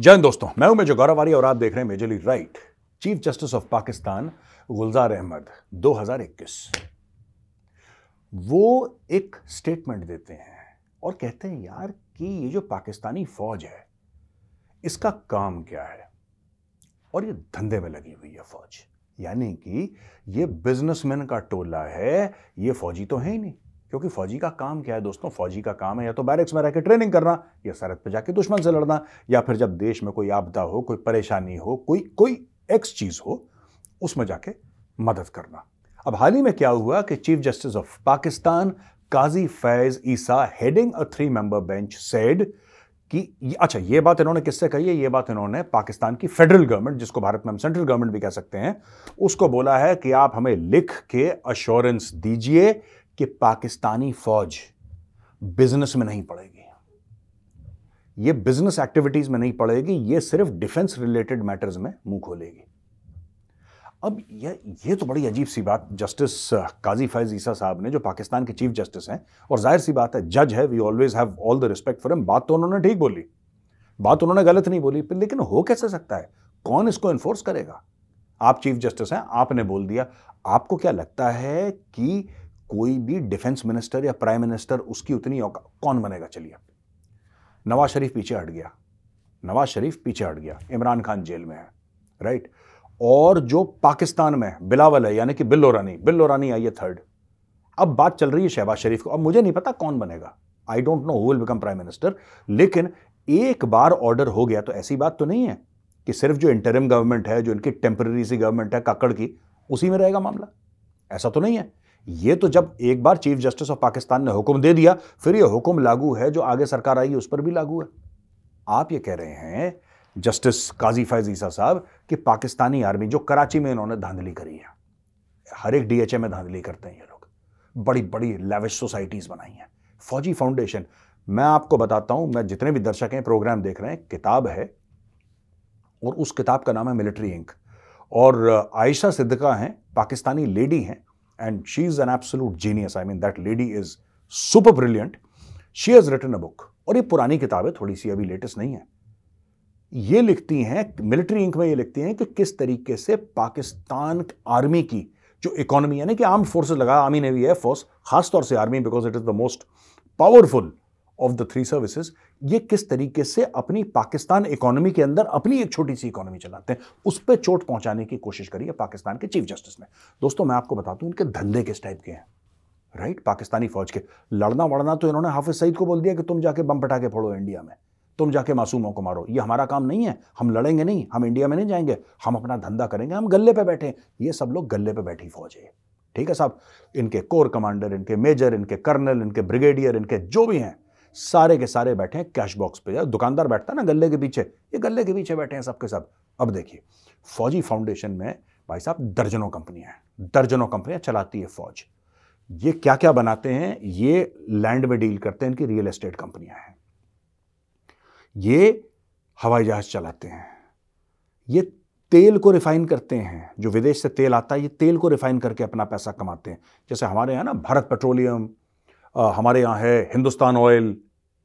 जय दोस्तों, मैं हूँ मेजर गौरवारी और आप देख रहे हैं majorly right. Chief justice of Pakistan Gulzar Ahmad 2021 वो एक स्टेटमेंट देते हैं और कहते हैं, यार, कि ये जो पाकिस्तानी फौज है, इसका काम क्या है? और ये धंधे में लगी हुई है फौज। यानी कि ये बिजनेसमैन का टोला है, ये फौजी तो है ही नहीं। क्योंकि फौजी का काम क्या है दोस्तों? फौजी का काम है या तो बैरक्स में रहकर ट्रेनिंग करना, या सरहद पर जाके दुश्मन से लड़ना, या फिर जब देश में कोई आपदा हो, कोई परेशानी हो, कोई कोई एक्स चीज़ हो, उसमें जाके मदद करना। अब हाल ही में क्या हुआ कि chief justice of Pakistan Qazi Faez Isa heading a three member bench said कि अच्छा ये बात इन्होंने किससे कही है? ये बात इन्होंने पाकिस्तान की फेडरल गवर्नमेंट जिसको भारत में हम सेंट्रल गवर्नमेंट भी कह सकते हैं, उसको बोला है कि आप हमें लिख के अश्योरेंस दीजिए कि पाकिस्तानी फौज बिज़नेस में नहीं पड़ेगी। ये बिज़नेस एक्टिविटीज़ में नहीं पड़ेगी, ये सिर्फ़ डिफेंस रिलेटेड मैटर्स में मुँह खोलेगी। अब ये ये तो बड़ी अजीब सी बात, जस्टिस काजी फैज ईसा साहब ने, जो पाकिस्तान के चीफ जस्टिस हैं, और ज़ाहिर सी बात है, जज है we always have all the respect for him बात तो उन्होंने ठीक बोली, बात उन्होंने गलत नहीं बोली लेकिन हो कैसे सकता है? कौन इसको इन्फोर्स करेगा? आप चीफ जस्टिस हैं, आपने बोल दिया, आपको क्या लगता है कि कोई भी डिफेंस मिनिस्टर या प्राइम मिनिस्टर उसकी उतनी कौन बनेगा? चलिए। नवाज़ शरीफ पीछे हट गया। नवाज़ शरीफ पीछे हट गया। इमरान खान जेल में है राइट और जो पाकिस्तान में बिलावल है, यानी कि बिल्लो रानी बिल्लो रानी आई है थर्ड अब बात चल रही है शहबाज शरीफ को। अब मुझे नहीं पता कौन बनेगा। I don't know who will become prime minister लेकिन एक बार ऑर्डर हो गया तो ऐसी बात तो नहीं है कि सिर्फ़ जो इंटरिम गवर्नमेंट है, जो इनकी टेम्पररी सी गवर्नमेंट है, काकड़ की, उसी में रहेगा मामला। ऐसा तो नहीं है। ये तो जब एक बार चीफ जस्टिस ऑफ़ पाकिस्तान ने हुक्म दे दिया, फिर ये हुक्म लागू है जो आगे सरकार आई उस पर भी लागू है। आप ये कह रहे हैं, जस्टिस काजी फैज ईसा साहब, कि पाकिस्तानी आर्मी जो कराची में इन्होंने धांधली करी है, हर एक डीएचए में धांधली करते हैं ये लोग, बड़ी बड़ी लेविश सोसाइटीज बनाई हैं। फौजी फाउंडेशन मैं आपको बताता हूँ, मैं जितने भी दर्शक हैं प्रोग्राम देख रहे हैं, किताब है, और उस किताब का नाम है मिलिट्री इंक, और आयशा सिद्दका हैं, पाकिस्तानी लेडी हैं and she's an absolute genius. I mean, that lady is super brilliant. She has written a book. और ये पुरानी किताब है थोड़ी सी अभी लेटेस्ट नहीं है ये लिखती हैं मिलिट्री इंक में ये लिखती हैं कि किस तरीके से पाकिस्तान आर्मी की जो इकोनॉमी यानी कि आर्म फोर्सेस लगा आर्मी नेवी एयरफोर्स खासतौर से army because it is the most powerful of the three services ये किस तरीके से अपनी पाकिस्तान इकोनॉमी के अंदर अपनी एक छोटी सी इकोनॉमी चलाते हैं? उस पर चोट पहुँचाने की कोशिश करी है पाकिस्तान के चीफ जस्टिस ने दोस्तों, मैं आपको बता दूँ इनके धंधे किस टाइप के हैं राइट पाकिस्तानी फौज के। लड़ना वड़ना तो इन्होंने हाफिज सईद को बोल दिया कि तुम जाके बम पटाके फोड़ो इंडिया में, तुम जाके मासूमों को मारो। ये हमारा काम नहीं है, हम लड़ेंगे नहीं, हम इंडिया में नहीं जाएँगे, हम अपना धंधा करेंगे, हम गले पे बैठे ये सब लोग गले पे बैठी फौज है। ठीक है साहब? इनके कोर कमांडर, इनके मेजर, इनके कर्नल, इनके ब्रिगेडियर, इनके जो भी हैं सारे के सारे बैठे हैं कैश बॉक्स पे। दुकानदार बैठता है ना गले के पीछे। ये गले के पीछे बैठे हैं सबके सब। अब देखिए, फौजी फाउंडेशन में भाई साहब दर्जनों कंपनियाँ हैं। दर्जनों कंपनियाँ चलाती है फौज। ये क्या क्या बनाते हैं? ये लैंड में डील करते हैं, इनकी रियल एस्टेट कंपनियाँ हैं। ये हवाई जहाज़ चलाते हैं। ये तेल को रिफाइन करते हैं। जो विदेश से तेल आता है, ये तेल को रिफाइन करके अपना पैसा कमाते हैं। जैसे हमारे यहाँ ना, भारत पेट्रोलियम हमारे यहाँ है हिंदुस्तान ऑयल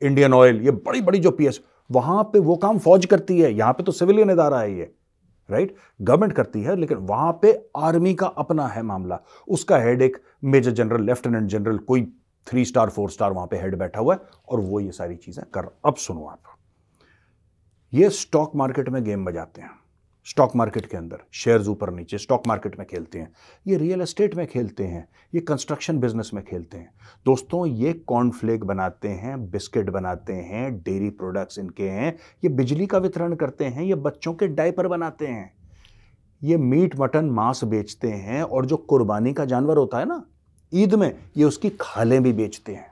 इंडियन ऑयल, ये बड़ी बड़ी जो पी एस वहाँ पर वो काम फौज करती है, यहाँ पर तो सिविलियन इदारा है ये राइट गवर्नमेंट करती है, लेकिन वहाँ पर आर्मी का अपना है मामला। उसका हेड एक मेजर जनरल लेफ्टिनेंट जनरल कोई थ्री स्टार फोर स्टार वहाँ पे हेड बैठा हुआ है, और वो ये सारी चीज़ें कर अब सुनो आप, ये स्टॉक मार्केट में गेम बजाते हैं। स्टॉक मार्केट के अंदर, शेयर्स ऊपर नीचे, स्टॉक मार्केट में खेलते हैं, ये रियल एस्टेट में खेलते हैं, ये कंस्ट्रक्शन बिज़नेस में खेलते हैं। दोस्तों, ये कॉर्नफ्लेक बनाते हैं, बिस्किट बनाते हैं, डेयरी प्रोडक्ट्स इनके हैं, ये बिजली का वितरण करते हैं, ये बच्चों के डायपर बनाते हैं, ये मीट, मटन, मांस बेचते हैं और जो कुर्बानी का जानवर होता है ना, ईद में ये उसकी खालें भी बेचते हैं।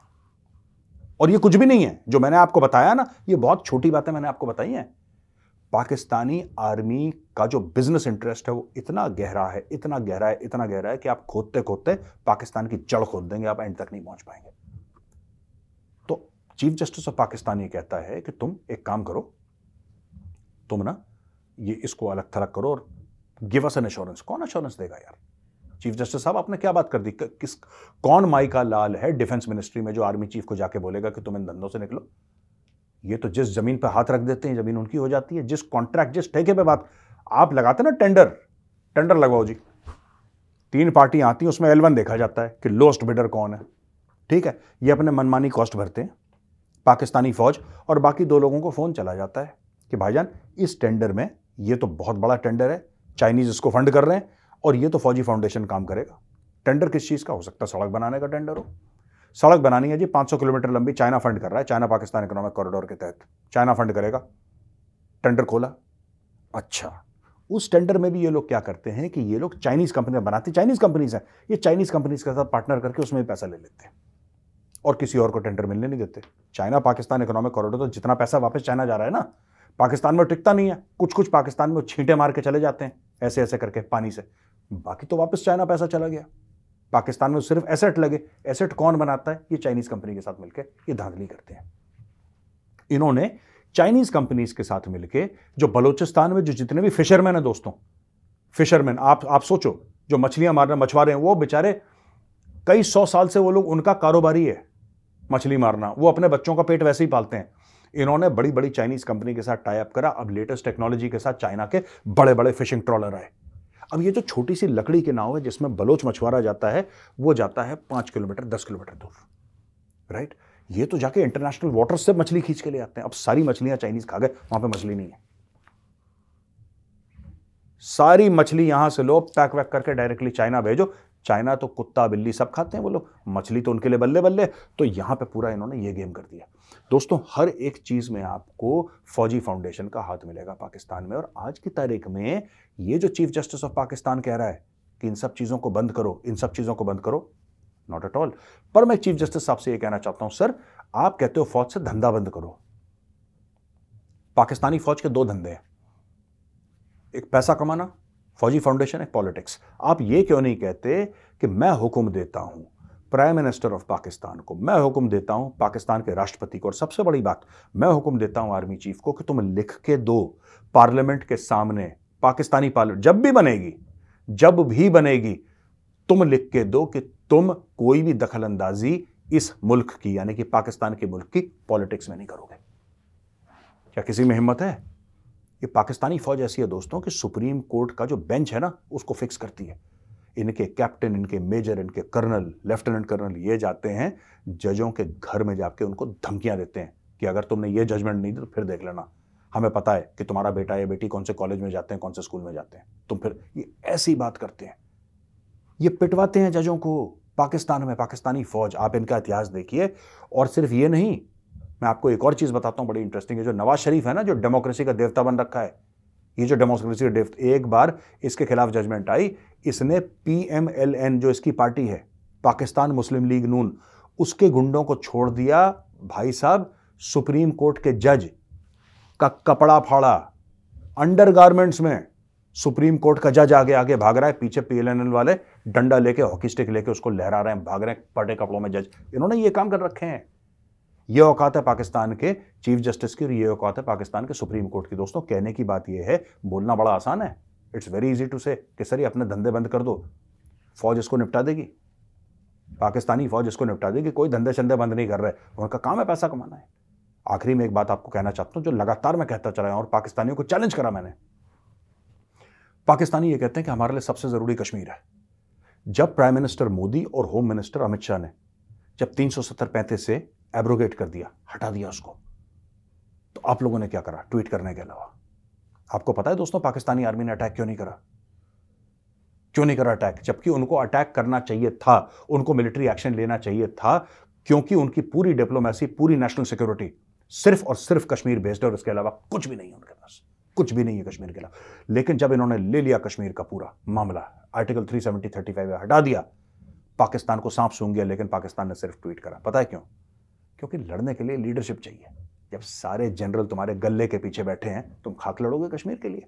और ये कुछ भी नहीं है, जो मैंने आपको बताया ना, ये बहुत छोटी बातें मैंने आपको बताई हैं। पाकिस्तानी आर्मी का जो बिज़नेस इंटरेस्ट है वो इतना गहरा है, इतना गहरा है, इतना गहरा है कि आप खोदते खोदते पाकिस्तान की जड़ खोद देंगे, आप एंड तक नहीं पहुँच पाएँगे। तो चीफ जस्टिस ऑफ़ पाकिस्तान ये कहता है कि तुम एक काम करो, तुम ना ये इसको अलग थलग करो और गिव अस एन एश्योरेंस कौन एश्योरेंस देगा यार? चीफ जस्टिस साहब, आपने क्या बात कर दी? किस, कौन माई का लाल है डिफेंस मिनिस्ट्री में जो आर्मी चीफ को जाके बोलेगा कि तुम इन धंधों से निकलो? ये तो जिस ज़मीन पर हाथ रख देते हैं, ज़मीन उनकी हो जाती है। जिस कॉन्ट्रैक्ट जिस ठेके पे बात आप लगाते ना टेंडर टेंडर लगवाओ जी। तीन पार्टियाँ आती हैं, उसमें एलवन देखा जाता है कि लोस्ट बिडर कौन है। ठीक है? ये अपने मनमानी कॉस्ट भरते हैं, पाकिस्तानी फौज, और बाकी दो लोगों को फ़ोन चला जाता है कि भाईजान, इस टेंडर में ये तो बहुत बड़ा टेंडर है चाइनीज़ इसको फंड कर रहे हैं, और ये तो फौजी फाउंडेशन काम करेगा। टेंडर किस चीज़ का? हो सकता है सड़क बनाने का टेंडर हो। सड़क बनानी है जी 500 किलोमीटर लंबी चाइना फंड कर रहा है, चाइना पाकिस्तान इकोनॉमिक कॉरिडोर के तहत। चाइना फंड करेगा। टेंडर खोला। अच्छा। उस टेंडर में भी ये लोग क्या करते हैं कि ये लोग चाइनीज़ कंपनियाँ बनाती चाइनीज़ कंपनीज़ हैं। ये चाइनीज़ कंपनीज़ के साथ पार्टनर करके उसमें पैसा ले लेते हैं। और किसी और को टेंडर मिलने नहीं देते। चाइना पाकिस्तान इकोनॉमिक कॉरिडोर तो जितना पैसा वापस चाइना जा रहा है ना, पाकिस्तान में टिकता नहीं है। कुछ कुछ पाकिस्तान में छींटे मार के चले जाते हैं ऐसे ऐसे करके पानी से। बाकी तो वापस चाइना पैसा चला गया। पाकिस्तान में सिर्फ़ एसेट लगे। एसेट कौन बनाता है? ये चाइनीज़ कंपनी के साथ मिलकर ये धांधली करते हैं। इन्होंने चाइनीज़ कंपनीज़ के साथ मिलकर जो बलोचिस्तान में जो जितने भी फिशरमैन है दोस्तों, फिशरमैन, आप आप सोचो, जो मछलियाँ मारना, मछुआरे हैं, वो बेचारे कई सौ साल से वो लोग, उनका कारोबारी है मछली मारना। वो अपने बच्चों का पेट वैसे ही पालते हैं। इन्होंने बड़ी बड़ी चाइनीज़ कंपनी के साथ टाइप करा। अब लेटेस्ट टेक्नोलॉजी के साथ चाइना के बड़े बड़े फिशिंग ट्रॉलर आए। अब ये जो छोटी सी लकड़ी की नाव है जिसमें बलोच मछुआरा जाता है, वो जाता है पाँच किलोमीटर, दस किलोमीटर दूर राइट ये तो जाके इंटरनेशनल वाटर से मछली खींच के ले आते हैं। अब सारी मछलियाँ चाइनीज़ खा गए, वहाँ पे मछली नहीं है। सारी मछली यहाँ से लो, पैक वैक करके डायरेक्टली चाइना भेजो। चाइना तो कुत्ता, बिल्ली सब खाते हैं वो लोग। मछली तो उनके लिए बल्ले बल्ले तो यहाँ पे पूरा इन्होंने ये गेम कर दिया। दोस्तों, हर एक चीज़ में आपको फौजी फाउंडेशन का हाथ मिलेगा पाकिस्तान में। और आज की तारीख में ये जो चीफ जस्टिस ऑफ़ पाकिस्तान कह रहा है कि इन सब चीज़ों को बंद करो, इन सब चीज़ों को बंद करो नॉट एट ऑल पर मैं चीफ जस्टिस साहब से ये कहना चाहता हूँ, सर, आप कहते हो फौज से धंधा बंद करो। पाकिस्तानी फौज के दो धंधे हैं। एक पैसा कमाना फौजी फाउंडेशन एक पॉलिटिक्स। आप ये क्यों नहीं कहते कि मैं हुक्म देता हूँ प्राइम मिनिस्टर ऑफ़ पाकिस्तान को? मैं हुक्म देता हूँ पाकिस्तान के राष्ट्रपति को। और सबसे बड़ी बात, मैं हुक्म देता हूँ आर्मी चीफ को कि तुम लिख के दो पार्लियामेंट के सामने पाकिस्तानी पार्लियामेंट जब भी बनेगी, जब भी बनेगी, तुम लिख के दो कि तुम कोई भी दखल अंदाजी इस मुल्क की, यानी कि पाकिस्तान के मुल्क की पॉलिटिक्स में नहीं करोगे। क्या किसी में हिम्मत है? ये पाकिस्तानी फौज ऐसी है दोस्तों कि सुप्रीम कोर्ट का जो बेंच है ना, उसको फिक्स करती है। इनके कैप्टन, इनके मेजर, इनके कर्नल, लेफ्टिनेंट कर्नल ये जाते हैं, जजों के घर में जाके उनको धमकियाँ देते हैं कि अगर तुमने ये जजमेंट नहीं दी तो फिर देख लेना। हमें पता है कि तुम्हारा बेटा या बेटी कौन से कॉलेज में जाते हैं, कौन से स्कूल में जाते हैं। तुम फिर ये ऐसी बात करते हैं। ये पिटवाते हैं जजों को, पाकिस्तान में पाकिस्तानी फौज, आप इनका इतिहास देखिए। और सिर्फ़ ये नहीं मैं आपको एक और चीज़ बताता हूँ, बड़ी इंटरेस्टिंग है। जो नवाज़ शरीफ है ना, जो डेमोक्रेसी का देवता बन रखा है, ये जो डेमोक्रेसी डेफ्ट एक बार इसके खिलाफ जजमेंट आई, इसने पीएमएलएन जो इसकी पार्टी है, पाकिस्तान मुस्लिम लीग नून, उसके गुंडों को छोड़ दिया। भाई साहब, सुप्रीम कोर्ट के जज का कपड़ा फाड़ा अंडर गारमेंट्स में सुप्रीम कोर्ट का जज आगे आगे भाग रहा है, पीछे पीएलएनएल वाले डंडा लेके हॉकी स्टिक लेके उसको लहरा रहे हैं, भाग रहे हैं पटे कपड़ों में जज। इन्होंने ये काम कर रखे हैं। ये औकात है पाकिस्तान के चीफ जस्टिस की और ये औकात है पाकिस्तान के सुप्रीम कोर्ट की। दोस्तों, कहने की बात यह है, बोलना बड़ा आसान है। इट्स वेरी इजी टू से कि सर ये अपने धंधे बंद कर दो, फौज इसको निपटा देगी। पाकिस्तानी फौज इसको निपटा देगी, कोई धंधे शंधे बंद नहीं कर रहे उनका काम है पैसा कमाना है। आखिरी में एक बात आपको कहना चाहता हूँ, जो लगातार मैं कहता चला और पाकिस्तानियों को चैलेंज करा मैंने। पाकिस्तानी ये कहते हैं कि हमारे लिए सबसे ज़रूरी कश्मीर है। जब प्राइम मिनिस्टर मोदी और होम मिनिस्टर अमित शाह ने, जब तीन सौ से एब्रोगेट कर दिया, हटा दिया उसको। तो आप लोगों ने क्या करा? ट्वीट करने के अलावा। आपको पता है दोस्तों, पाकिस्तानी आर्मी ने अटैक क्यों नहीं करा? क्यों नहीं करा अटैक जबकि उनको अटैक करना चाहिए था, उनको मिलिट्री एक्शन लेना चाहिए था, क्योंकि उनकी पूरी डिप्लोमेसी पूरी नेशनल सिक्योरिटी सिर्फ़ और सिर्फ़ कश्मीर बेस्ड है और इसके अलावा कुछ भी नहीं है उनके पास। कुछ भी नहीं है कश्मीर के अलावा। लेकिन जब इन्होंने ले लिया कश्मीर का पूरा मामला आर्टिकल 370 35 हटा दिया, पाकिस्तान को सांप सूंघ गया, लेकिन पाकिस्तान ने सिर्फ़ ट्वीट करा। पता है क्यों? क्योंकि लड़ने के लिए लीडरशिप चाहिए। जब सारे जनरल तुम्हारे गले के पीछे बैठे हैं, तुम खाक लड़ोगे कश्मीर के लिए।